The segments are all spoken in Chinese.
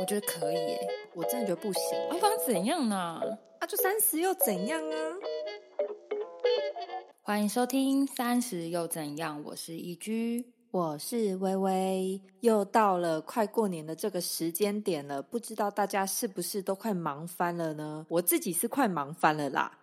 我觉得可以耶。我真的觉得不行。啊，不然怎样呢？啊，就三十又怎样啊？欢迎收听《三十又怎样》，我是一居，我是微微。又到了快过年的这个时间点了，不知道大家是不是都快忙翻了呢？我自己是快忙翻了啦。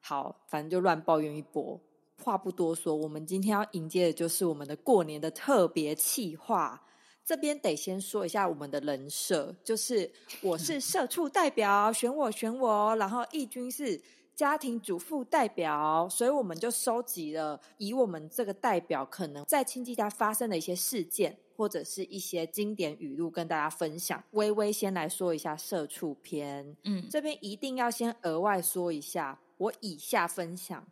好，反正就乱抱怨一波。话不多说，我们今天要迎接的就是我们的过年的特别企划。这边得先说一下我们的人设，就是我是 社畜代表，选我选我，然后义军是家庭主妇代表，所以我们就收集了以我们这个代表可能在亲戚家发生的一些事件，或者是一些经典语录跟大家分享。微微先来说一下社畜篇，嗯，这边一定要先额外说一下，我以下分享。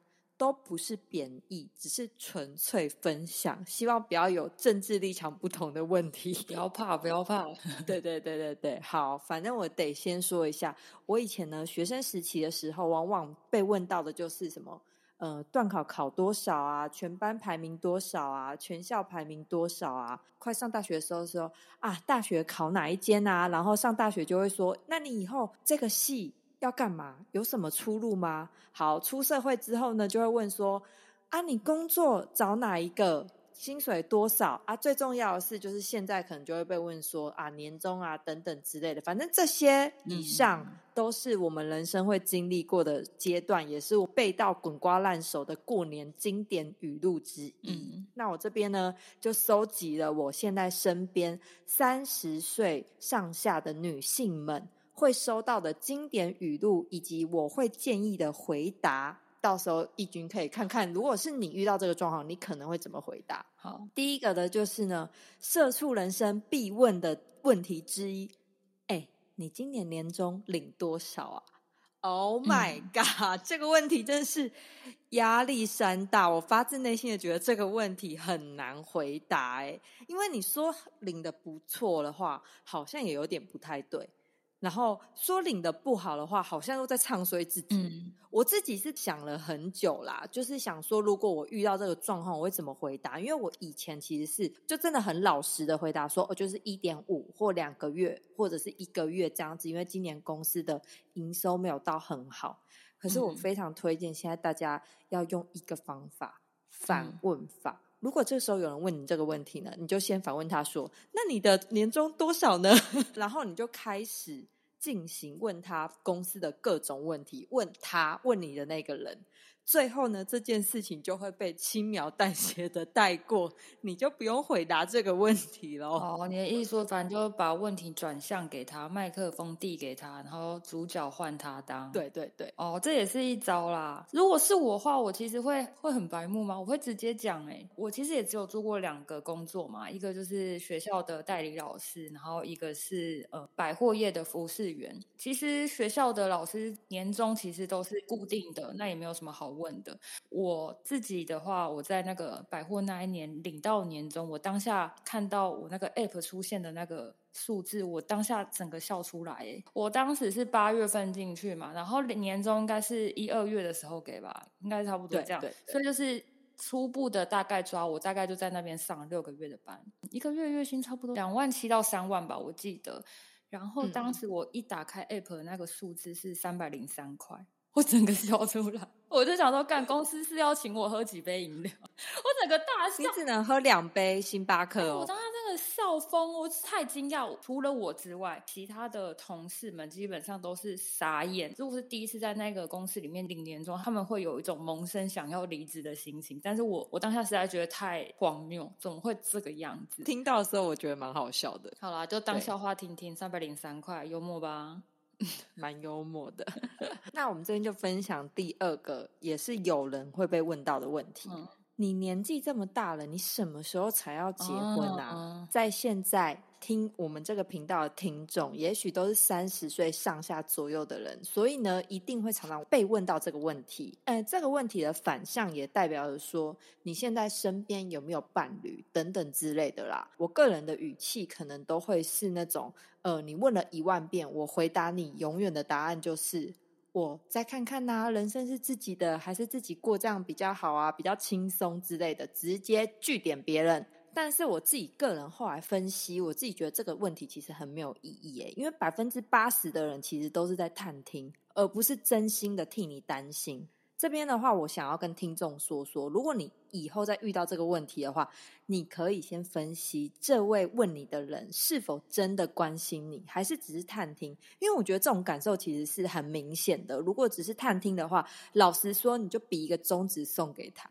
都不是贬义，只是纯粹分享，希望不要有政治立场不同的问题。不要怕，不要怕。对对对对对，好，反正我得先说一下，我以前呢，学生时期的时候，往往被问到的就是什么，呃，段考考多少啊？全班排名多少啊？全校排名多少啊？快上大学的时候说啊，大学考哪一间啊？然后上大学就会说，那你以后这个系。要干嘛？有什么出路吗？好，出社会之后呢，就会问说：啊，你工作找哪一个？薪水多少？啊，最重要的是，就是现在可能就会被问说：啊，年终啊，等等之类的。反正这些以上都是我们人生会经历过的阶段，也是我背到滚瓜烂熟的过年经典语录之一。那我这边呢，就收集了我现在身边三十岁上下的女性们。会收到的经典语录，以及我会建议的回答，到时候义军可以看看，如果是你遇到这个状况，你可能会怎么回答？好，第一个的就是呢，社畜人生必问的问题之一，哎，你今年年终领多少啊？Oh my god，这个问题真是压力山大，我发自内心的觉得这个问题很难回答，哎，因为你说领的不错的话，好像也有点不太对。然后说领的不好的话，好像又在唱衰自己。我自己是想了很久啦，就是想说，如果我遇到这个状况，我会怎么回答？因为我以前其实是就真的很老实的回答说，哦，就是一点五或两个月或者是一个月这样子。因为今年公司的营收没有到很好，可是我非常推荐现在大家要用一个方法反问法。如果这时候有人问你这个问题呢，你就先反问他说：“那你的年终多少呢？” 然后你就开始。进行问他公司的各种问题，问他问你的那个人。最后呢，这件事情就会被轻描淡写的带过，你就不用回答这个问题喽。哦，你的意思说，反正就把问题转向给他，麦克风递给他，然后主角换他当。对对对，哦，这也是一招啦。如果是我话，我其实会会很白目吗？我会直接讲，哎，我其实也只有做过两个工作嘛，一个就是学校的代理老师，然后一个是呃百货业的服饰员。其实学校的老师年终其实都是固定的，那也没有什么好。问的我自己的话，我在那个百货那一年领到年终，我当下看到我那个 app 出现的那个数字，我当下整个笑出来。我当时是八月份进去嘛，然后年终应该是一二月的时候给吧，应该差不多这样。所以就是初步的大概抓，我大概就在那边上六个月的班，一个月月薪差不多两万七到三万吧，我记得。然后当时我一打开 app 那个数字是三百零三块。我整个笑出来，我就想说，干公司是要请我喝几杯饮料，我整个大笑。你只能喝两杯星巴克哦。我当时真的笑疯，我太惊讶。除了我之外，其他的同事们基本上都是傻眼。如果是第一次在那个公司里面领年终，他们会有一种萌生想要离职的心情。但是我我当下实在觉得太荒谬，怎么会这个样子？听到的时候，我觉得蛮好笑的。好啦，就当笑话听听。三百零三块，幽默吧。蛮幽默的，那我们这边就分享第二个，也是有人会被问到的问题。你年纪这么大了，你什么时候才要结婚啊？在现在听我们这个频道的听众，也许都是三十岁上下左右的人，所以呢，一定会常常被问到这个问题。哎，这个问题的反向也代表着说，你现在身边有没有伴侣等等之类的啦。我个人的语气可能都会是那种，呃，你问了一万遍，我回答你永远的答案就是。我再看看呐，人生是自己的，还是自己过这样比较好啊？比较轻松之类的，直接据点别人。但是我自己个人后来分析，我自己觉得这个问题其实很没有意义诶，因为百分之八十的人其实都是在探听，而不是真心的替你担心。这边的话，我想要跟听众说说，如果你以后再遇到这个问题的话，你可以先分析这位问你的人是否真的关心你，还是只是探听。因为我觉得这种感受其实是很明显的。如果只是探听的话，老实说，你就比一个中指送给他。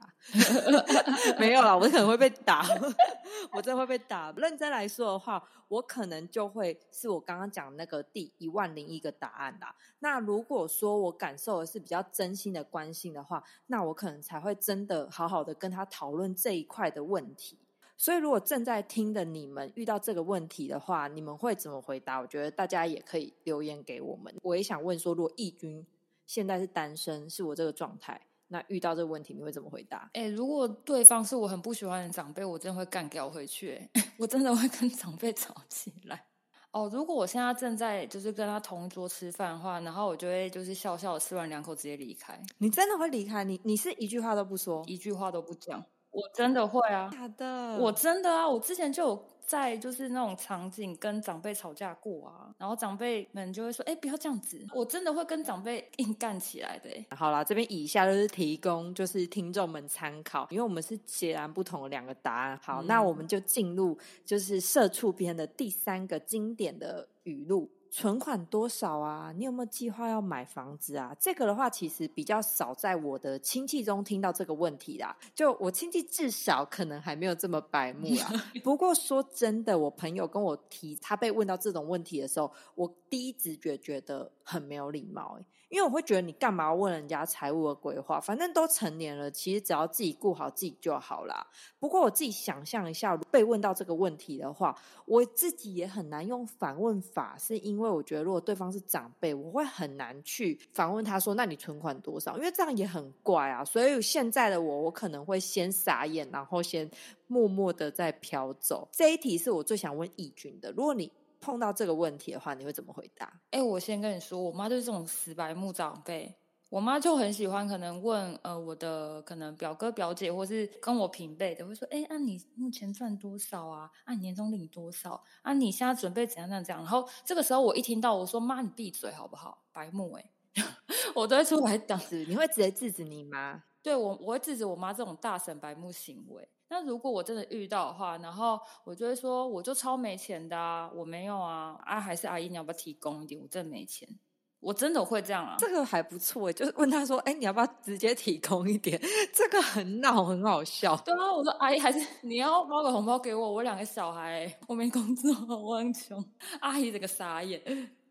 没有啦，我可能会被打，我真的会被打。认真来说的话，我可能就会是我刚刚讲那个第一万零一个答案啦。那如果说我感受的是比较真心的关心的话，那我可能才会真的好好的跟他讨论这一块的问题。所以，如果正在听的你们遇到这个问题的话，你们会怎么回答？我觉得大家也可以留言给我们。我也想问说，如果义军现在是单身，是我这个状态，那遇到这个问题，你会怎么回答？哎，如果对方是我很不喜欢的长辈，我真的会干掉回去，我真的会跟长辈吵起来。哦，如果我现在正在就是跟他同桌吃饭的话，然后我就会就是笑笑吃完两口直接离开。你真的会离开？你你是一句话都不说，一句话都不讲？我真的会啊，假的，我真的啊，我之前就有在就是那种场景跟长辈吵架过啊，然后长辈们就会说，哎，不要这样子，我真的会跟长辈硬干起来的。好啦，这边以下就是提供就是听众们参考，因为我们是截然不同的两个答案。好，那我们就进入就是社畜篇的第三个经典的语录。存款多少啊？你有没有计划要买房子啊？这个的话，其实比较少在我的亲戚中听到这个问题啦。就我亲戚至少可能还没有这么白目啦。不过说真的，我朋友跟我提他被问到这种问题的时候，我第一直觉觉得很没有礼貌因为我会觉得你干嘛问人家财务的规划？反正都成年了，其实只要自己顾好自己就好啦。不过我自己想象一下，被问到这个问题的话，我自己也很难用反问法，是因为我觉得如果对方是长辈，我会很难去反问他说：“那你存款多少？”因为这样也很怪啊。所以现在的我，我可能会先傻眼，然后先默默的在飘走。这一题是我最想问义军的。如果你碰到这个问题的话，你会怎么回答？哎，我先跟你说，我妈就是这种死白目长辈。我妈就很喜欢，可能问呃我的可能表哥表姐，或是跟我平辈的，会说：“哎，那你目前赚多少啊？啊，年终领多少？啊，你现在准备怎样怎样？”然后这个时候我一听到，我说：“妈，你闭嘴好不好？白目哎！” 我都会出来挡，你会直接制止你妈？对我，我会制止我妈这种大神白目行为。那如果我真的遇到的话，然后我就会说，我就超没钱的啊，我没有啊，啊，还是阿姨你要不要提供一点？我真的没钱，我真的会这样啊。这个还不错，就是问他说，哎，你要不要直接提供一点？这个很闹，很好笑。对啊，我说阿姨还是你要包个红包给我，我两个小孩，我没工作，我很穷。阿姨这个傻眼。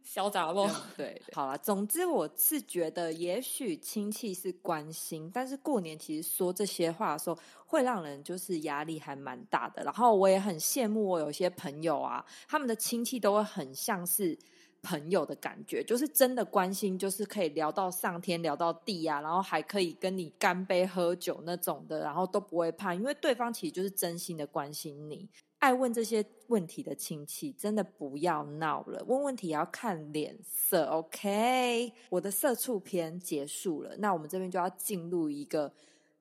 小杂不？对，好了。总之，我是觉得，也许亲戚是关心，但是过年其实说这些话的时候，会让人就是压力还蛮大的。然后我也很羡慕我有些朋友啊，他们的亲戚都会很像是朋友的感觉，就是真的关心，就是可以聊到上天，聊到地啊，然后还可以跟你干杯喝酒那种的，然后都不会怕，因为对方其实就是真心的关心你。爱问这些问题的亲戚，真的不要闹了。问问题要看脸色，OK？我的社畜篇结束了，那我们这边就要进入一个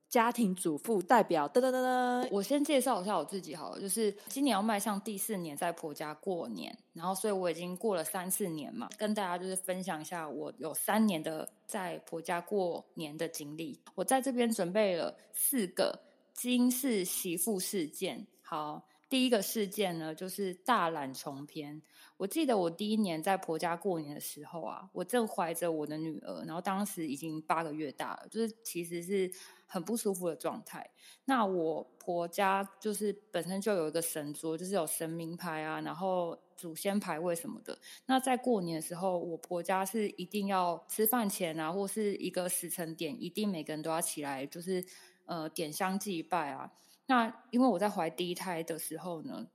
家庭主妇代表。噔噔噔噔，我先介绍一下我自己好了，就是今年要迈向第四年在婆家过年，然后所以我已经过了三四年嘛，跟大家就是分享一下我有三年的在婆家过年的经历。我在这边准备了四个金氏媳妇事件，好。第一个事件呢，就是大懒虫篇。我记得我第一年在婆家过年的时候啊，我正怀着我的女儿，然后当时已经八个月大了，就是其实是很不舒服的状态。那我婆家就是本身就有一个神桌，就是有神明牌啊，然后祖先牌位什么的。那在过年的时候，我婆家是一定要吃饭前啊，或是一个时辰点，一定每个人都要起来，就是呃点香祭拜啊。那因为我在怀第一胎的时候呢，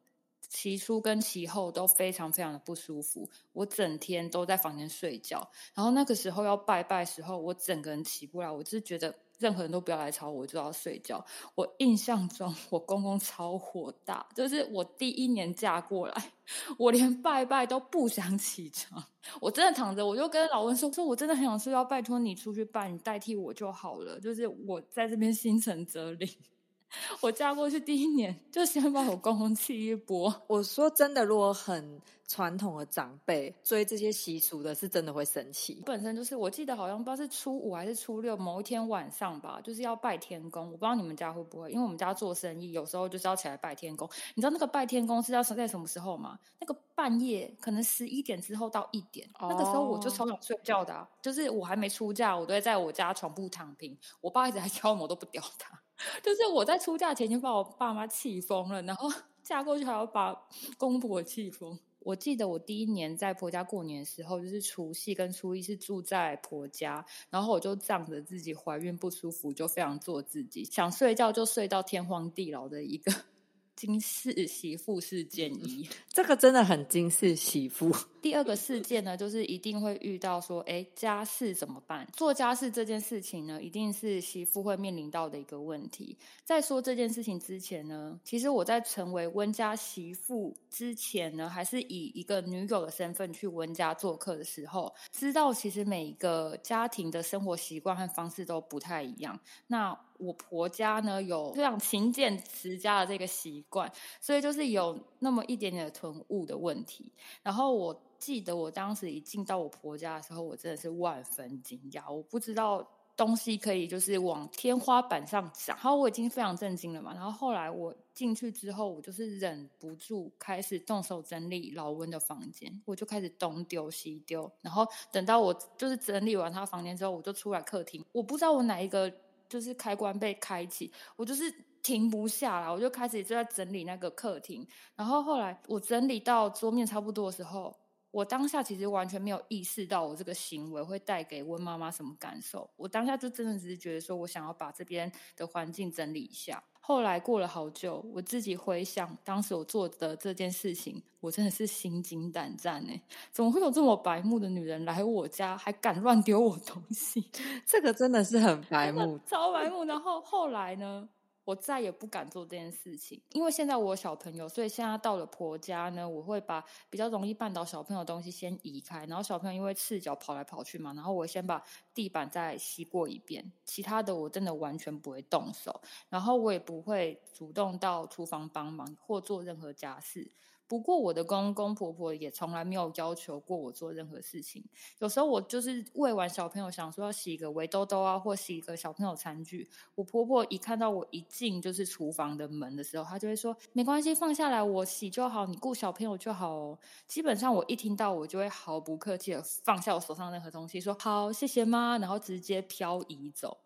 起初跟其后都非常非常的不舒服，我整天都在房间睡觉。然后那个时候要拜拜时候，我整个人起不来，我就觉得任何人都不要来吵我，我就要睡觉。我印象中我公公超火大，就是我第一年嫁过来，我连拜拜都不想起床，我真的躺着，我就跟老温说：说我真的很想睡，要拜托你出去拜，你代替我就好了。就是我在这边心诚则灵。我嫁过去第一年就先把我公公气一波。我说真的，如果很传统的长辈追这些习俗的，是真的会生气。本身就是，我记得好像不知道是初五还是初六某一天晚上吧，就是要拜天公。我不知道你们家会不会，因为我们家做生意，有时候就是要起来拜天公。你知道那个拜天公是要在什么时候吗？那个半夜可能十一点之后到一点，那个时候我就超想睡觉的，就是我还没出嫁，我都会在我家床铺躺平。我爸一直在敲门，我都不屌他。就是我在出嫁前已经把我爸妈气疯了，然后 嫁过去还要把公婆气疯。我记得我第一年在婆家过年的时候，就是除夕跟初一是住在婆家，然后我就仗着自己怀孕不舒服，就非常做自己，想睡觉就睡到天荒地老的一个。金氏媳妇事件 一，这个真的很金氏媳妇。第二个事件呢，就是一定会遇到说，哎，家事怎么办？做家事这件事情呢，一定是媳妇会面临到的一个问题。在说这件事情之前呢，其实我在成为温家媳妇之前呢，还是以一个女友的身份去温家做客的时候，知道其实每一个家庭的生活习惯和方式都不太一样。那我婆家呢有非常勤俭持家的这个习惯，所以就是有那么一点点的囤物的问题。然后我记得我当时一进到我婆家的时候，我真的是万分惊讶，我不知道东西可以就是往天花板上长，然后我已经非常震惊了嘛。然后后来我进去之后，我就是忍不住开始动手整理老温的房间，我就开始东丢西丢。然后等到我就是整理完他房间之后，我就出来客厅，我不知道我哪一个。就是开关被开启，我就是停不下来，我就开始就在整理那个客厅。然后后来我整理到桌面差不多的时候，我当下其实完全没有意识到我这个行为会带给温妈妈什么感受。我当下就真的只是觉得说我想要把这边的环境整理一下。后来过了好久，我自己回想当时我做的这件事情，我真的是心惊胆战哎！怎么会有这么白目的女人来我家，还敢乱丢我东西？这个真的是很白目，超白目。然后后来呢？我再也不敢做这件事情，因为现在我有小朋友，所以现在到了婆家呢，我会把比较容易绊倒小朋友的东西先移开，然后小朋友因为赤脚跑来跑去嘛，然后我先把地板再吸过一遍，其他的我真的完全不会动手，然后我也不会主动到厨房帮忙或做任何家事。不过我的公公婆婆也从来没有要求过我做任何事情。有时候我就是喂完小朋友，想说要洗一个围兜兜啊，或洗一个小朋友餐具。我婆婆一看到我一进就是厨房的门的时候，她就会说：“没关系，放下来我洗就好，你顾小朋友就好哦。”基本上我一听到，我就会毫不客气的放下我手上任何东西，说：“好，谢谢妈。”然后直接漂移走，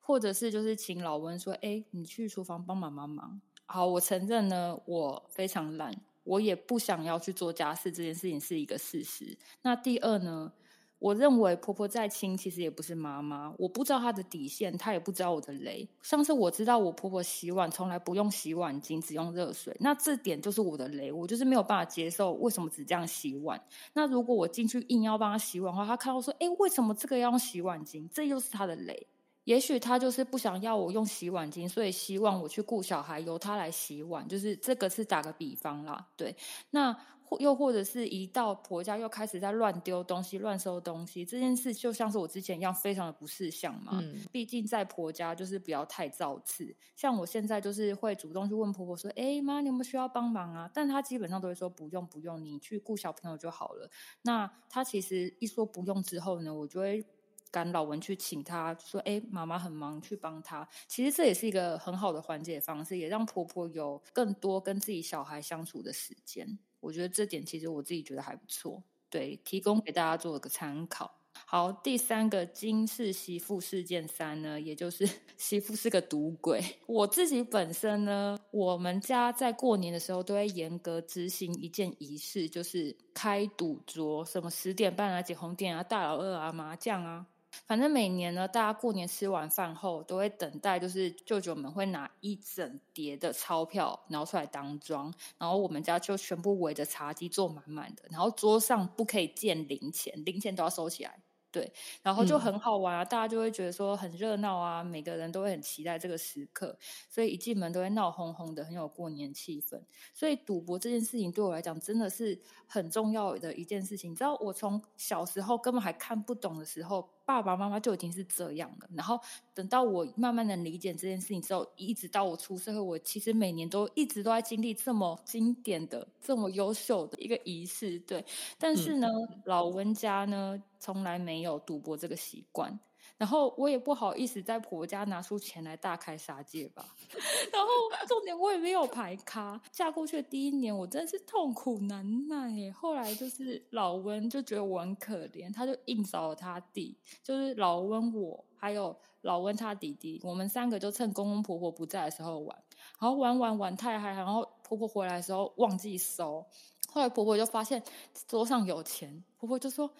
或者是就是请老温说：“哎，你去厨房帮忙帮忙。”好，我承认呢，我非常懒。我也不想要去做家事，这件事情是一个事实。那第二呢？我认为婆婆再亲，其实也不是妈妈。我不知道她的底线，她也不知道我的雷。上次我知道我婆婆洗碗从来不用洗碗巾，只用热水。那这点就是我的雷，我就是没有办法接受为什么只这样洗碗。那如果我进去硬要帮她洗碗的话，她看到说：“哎，为什么这个要用洗碗巾？”这又是她的雷。也许他就是不想要我用洗碗巾，所以希望我去顾小孩，由他来洗碗。就是这个是打个比方啦，对。那或又或者是一到婆家又开始在乱丢东西、乱收东西，这件事就像是我之前一样，非常的不识相嘛。嗯。毕竟在婆家就是不要太造次。像我现在就是会主动去问婆婆说：“哎妈，你有没有需要帮忙啊？”但她基本上都会说：“不用，不用，你去顾小朋友就好了。”那她其实一说不用之后呢，我就会。赶老文去请他说：“哎，妈妈很忙，去帮他。”其实这也是一个很好的缓解方式，也让婆婆有更多跟自己小孩相处的时间。我觉得这点其实我自己觉得还不错，对，提供给大家做个参考。好，第三个金氏媳妇事件三呢，也就是 媳妇是个赌鬼。我自己本身呢，我们家在过年的时候都会严格执行一件仪式，就是开赌桌，什么十点半啊、解红点啊、大老二啊、麻将啊。反正每年呢，大家过年吃完饭后都会等待，就是舅舅们会拿一整叠的钞票然后出来当庄，然后我们家就全部围着茶几坐满满的，然后桌上不可以见零钱，零钱都要收起来。对，然后就很好玩啊，大家就会觉得说很热闹啊，每个人都会很期待这个时刻，所以一进门都会闹哄哄的，很有过年气氛。所以赌博这件事情对我来讲真的是很重要的一件事情。你知道，我从小时候根本还看不懂的时候。爸爸妈妈就已经是这样了。然后等到我慢慢的理解这件事情之后，一直到我出社会，我其实每年都一直都在经历这么经典的、这么优秀的一个仪式。对，但是呢，老温家呢，从来没有赌博这个习惯。然后我也不好意思在婆家拿出钱来大开杀戒吧。然后重点我也没有排咖，嫁过去的第一年我真的是痛苦难耐耶。后来就是老温就觉得我很可怜，他就硬找了他弟，就是老温我还有老温他弟弟，我们三个就趁公公婆婆不在的时候玩，然后玩玩玩太嗨，然后婆婆回来的时候忘记收，后来婆婆就发现桌上有钱，婆婆就说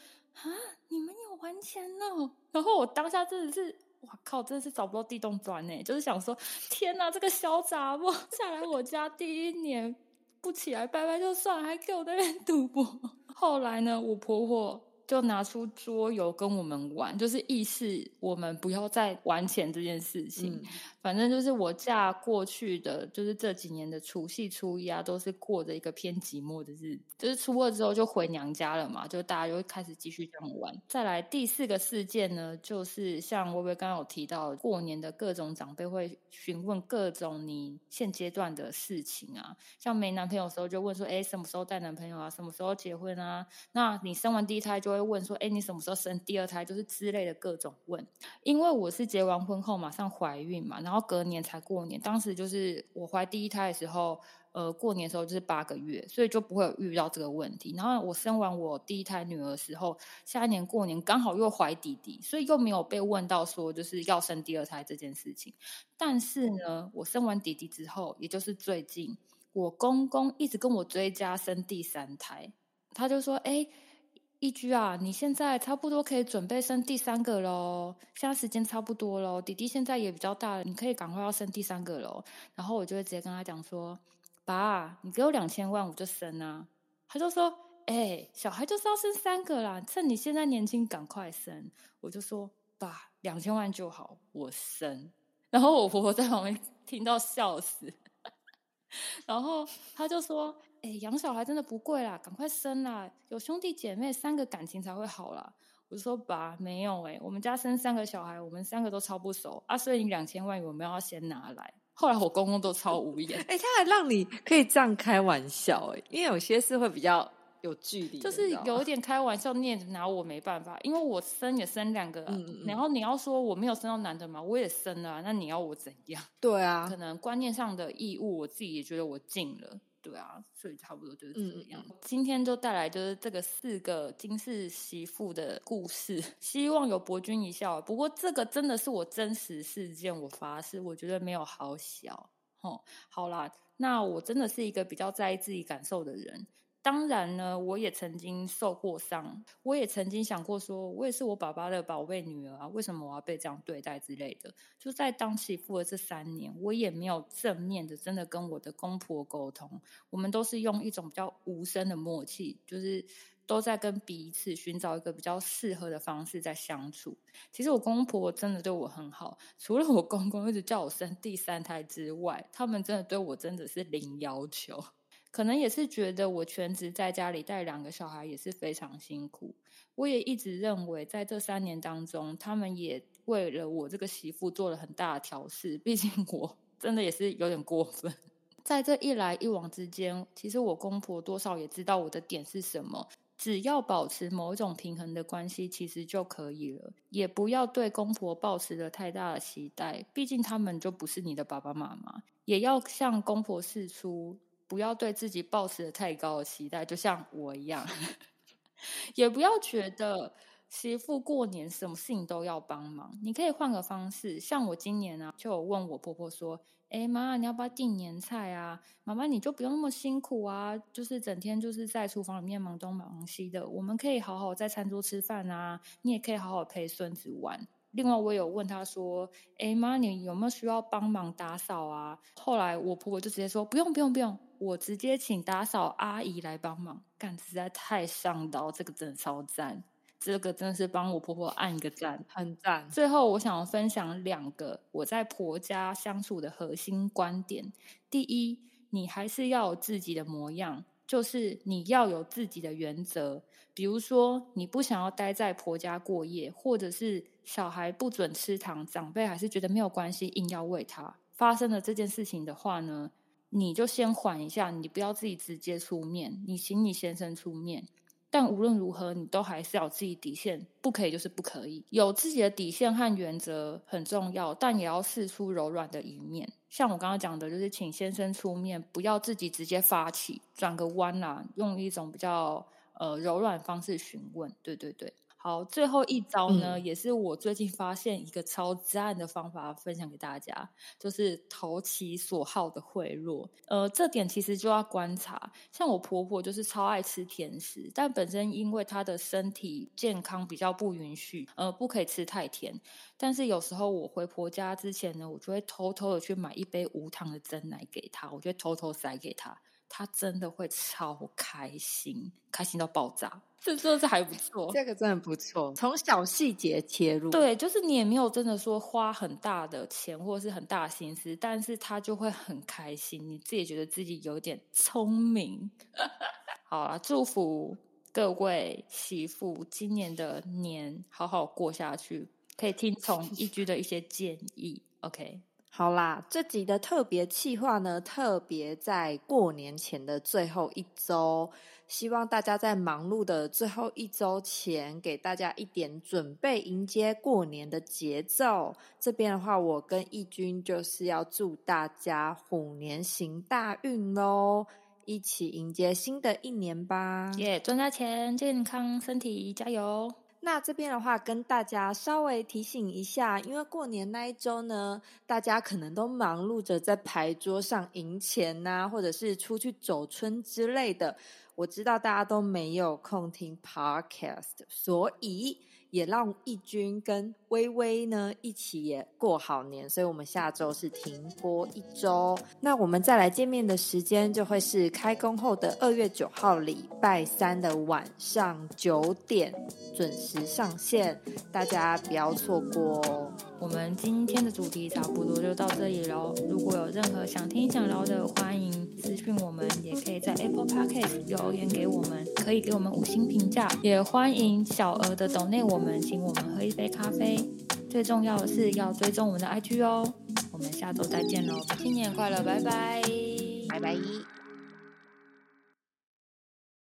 啊你们有还钱呢？然后我当下真的是，哇靠，真的是找不到地洞钻呢。就是想说，天哪，这个小杂货下来我家第一年不起来拜拜就算了，还给我在那边赌博。后来呢，我婆婆。就拿出桌游跟我们玩，就是意思我们不要再玩钱这件事情。反正就是我嫁过去的，就是这几年的除夕初一啊，都是过着一个偏寂寞的日子。就是初二之后就回娘家了嘛，就大家就会开始继续这样玩。再来第四个事件呢，就是像微微刚刚有提到，过年的各种长辈会询问各种你现阶段的事情啊，像没男朋友的时候就问说，哎，什么时候带男朋友啊？什么时候结婚啊？那你生完第一胎就会。会问说：“哎，你什么时候生第二胎？就是之类的各种问。因为我是结完婚后马上怀孕嘛，然后隔年才过年。当时就是我怀第一胎的时候，呃，过年的时候就是八个月，所以就不会有遇到这个问题。然后我生完我第一胎女儿的时候，下一年过年刚好又怀弟弟，所以又没有被问到说就是要生第二胎这件事情。但是呢，我生完弟弟之后，也就是最近，我公公一直跟我追加生第三胎，他就说：哎。”一居啊，你现在差不多可以准备生第三个喽，现在时间差不多喽，弟弟现在也比较大了，你可以赶快要生第三个喽。然后我就会直接跟他讲说：“爸，你给我两千万，我就生啊。”他就说：“哎，小孩就是要生三个啦，趁你现在年轻，赶快生。”我就说：“爸，两千万就好，我生。”然后我婆婆在旁边 听到笑死，然后他就说。哎，养小孩真的不贵啦，赶快生啦！有兄弟姐妹，三个感情才会好啦。我就说爸，没有哎，我们家生三个小孩，我们三个都超不熟啊，所以你两千万有没有要先拿来。后来我公公都超无言，哎，他还让你可以这样开玩笑哎，因为有些事会比较有距离，就是有一点开玩笑，你也拿我没办法，因为我生也生两个啊，然后你要说我没有生到男的嘛，我也生了，那你要我怎样？对啊，可能观念上的义务，我自己也觉得我尽了。对啊，所以差不多就是这样。今天就带来就是这个四个金氏媳妇的故事，希望有博君一笑。不过这个真的是我真实事件，我发誓，我觉得没有好小。哦，好啦，那我真的是一个比较在意自己感受的人。当然呢，我也曾经受过伤，我也曾经想过，说我也是我爸爸的宝贝女儿啊，为什么我要被这样对待之类的。就在当媳妇的这三年，我也没有正面的真的跟我的公婆沟通，我们都是用一种比较无声的默契，就是都在跟彼此寻找一个比较适合的方式在相处。其实我公婆真的对我很好，除了我公公一直叫我生第三胎之外，他们真的对我真的是零要求。可能也是觉得我全职在家里带两个小孩也是非常辛苦。我也一直认为，在这三年当中，他们也为了我这个媳妇做了很大的调试。毕竟 我真的也是有点过分。在这一来一往之间，其实我公婆多少也知道我的点是什么。只要保持某一种平衡的关系，其实就可以了。也不要对公婆抱持了太大的期待，毕竟他们就不是你的爸爸妈妈。也要向公婆示出。不要对自己抱持太高的期待，就像我一样，也不要觉得媳妇过年什么事情都要帮忙。你可以换个方式，像我今年啊，就有问我婆婆说：“哎妈，你要不要订年菜啊？妈妈你就不用那么辛苦啊，就是整天就是在厨房里面忙东忙西的，我们可以好好在餐桌吃饭啊，你也可以好好陪孙子玩。”另外，我有问他说：“哎妈，你有没有需要帮忙打扫啊？”后来我婆婆就直接说：“不用，不用，不用，我直接请打扫阿姨来帮忙。”干实在太上刀，这个真的超赞，这个真的是帮我婆婆按一个赞，很赞。最后，我想分享两个我在婆家相处的核心观点：第一，你还是要有自己的模样，就是你要有自己的原则，比如说你不想要待在婆家过夜，或者是小孩不准吃糖，长辈还是觉得没有关系，硬要喂他。发生了这件事情的话呢，你就先缓一下，你不要自己直接出面，你请你先生出面。但无论如何，你都还是要自己底线，不可以就是不可以。有自己的底线和原则很重要，但也要试出柔软的一面。像我刚刚讲的，就是请先生出面，不要自己直接发起，转个弯啦，用一种比较呃柔软方式询问。对对对。好，最后一招呢，也是我最近发现一个超赞的方法，分享给大家，就是投其所好的贿赂。呃，这点其实就要观察。像我婆婆就是超爱吃甜食，但本身因为她的身体健康比较不允许，呃，不可以吃太甜。但是有时候我回婆家之前呢，我就会偷偷的去买一杯无糖的真奶给她，我就偷偷塞给她。他真的会超开心，开心到爆炸，这这这还不错，这个真的不错。从小细节切入，对，就是你也没有真的说花很大的钱或者是很大心思，但是他就会很开心，你自己觉得自己有点聪明。好了，祝福各位媳妇今年的年好好过下去，可以听从一居的一些建议。OK。好啦，这集的特别企划呢，特别在过年前的最后一周，希望大家在忙碌的最后一周前，给大家一点准备，迎接过年的节奏。这边的话，我跟义军就是要祝大家虎年行大运喽，一起迎接新的一年吧！耶，赚大钱，健康身体，加油！那这边的话，跟大家稍微提醒一下，因为过年那一周呢，大家可能都忙碌着在牌桌上赢钱呐，或者是出去走春之类的。我知道大家都没有空听 podcast，所以。也让义军跟微微呢一起也过好年，所以我们下周是停播一周。那我们再来见面的时间就会是开工后的二月九号礼拜三的晚上九点准时上线，大家不要错过哦。我们今天的主题差不多就到这里喽。如果有任何想听想聊的，欢迎私讯我们，也可以在 Apple Podcast 留言给我们，可以给我们五星评价，也欢迎小额的懂内我们，请我们喝一杯咖啡。最重要的是要追踪我们的 IG 哦。我们下周再见喽，新年快乐，拜拜，拜拜。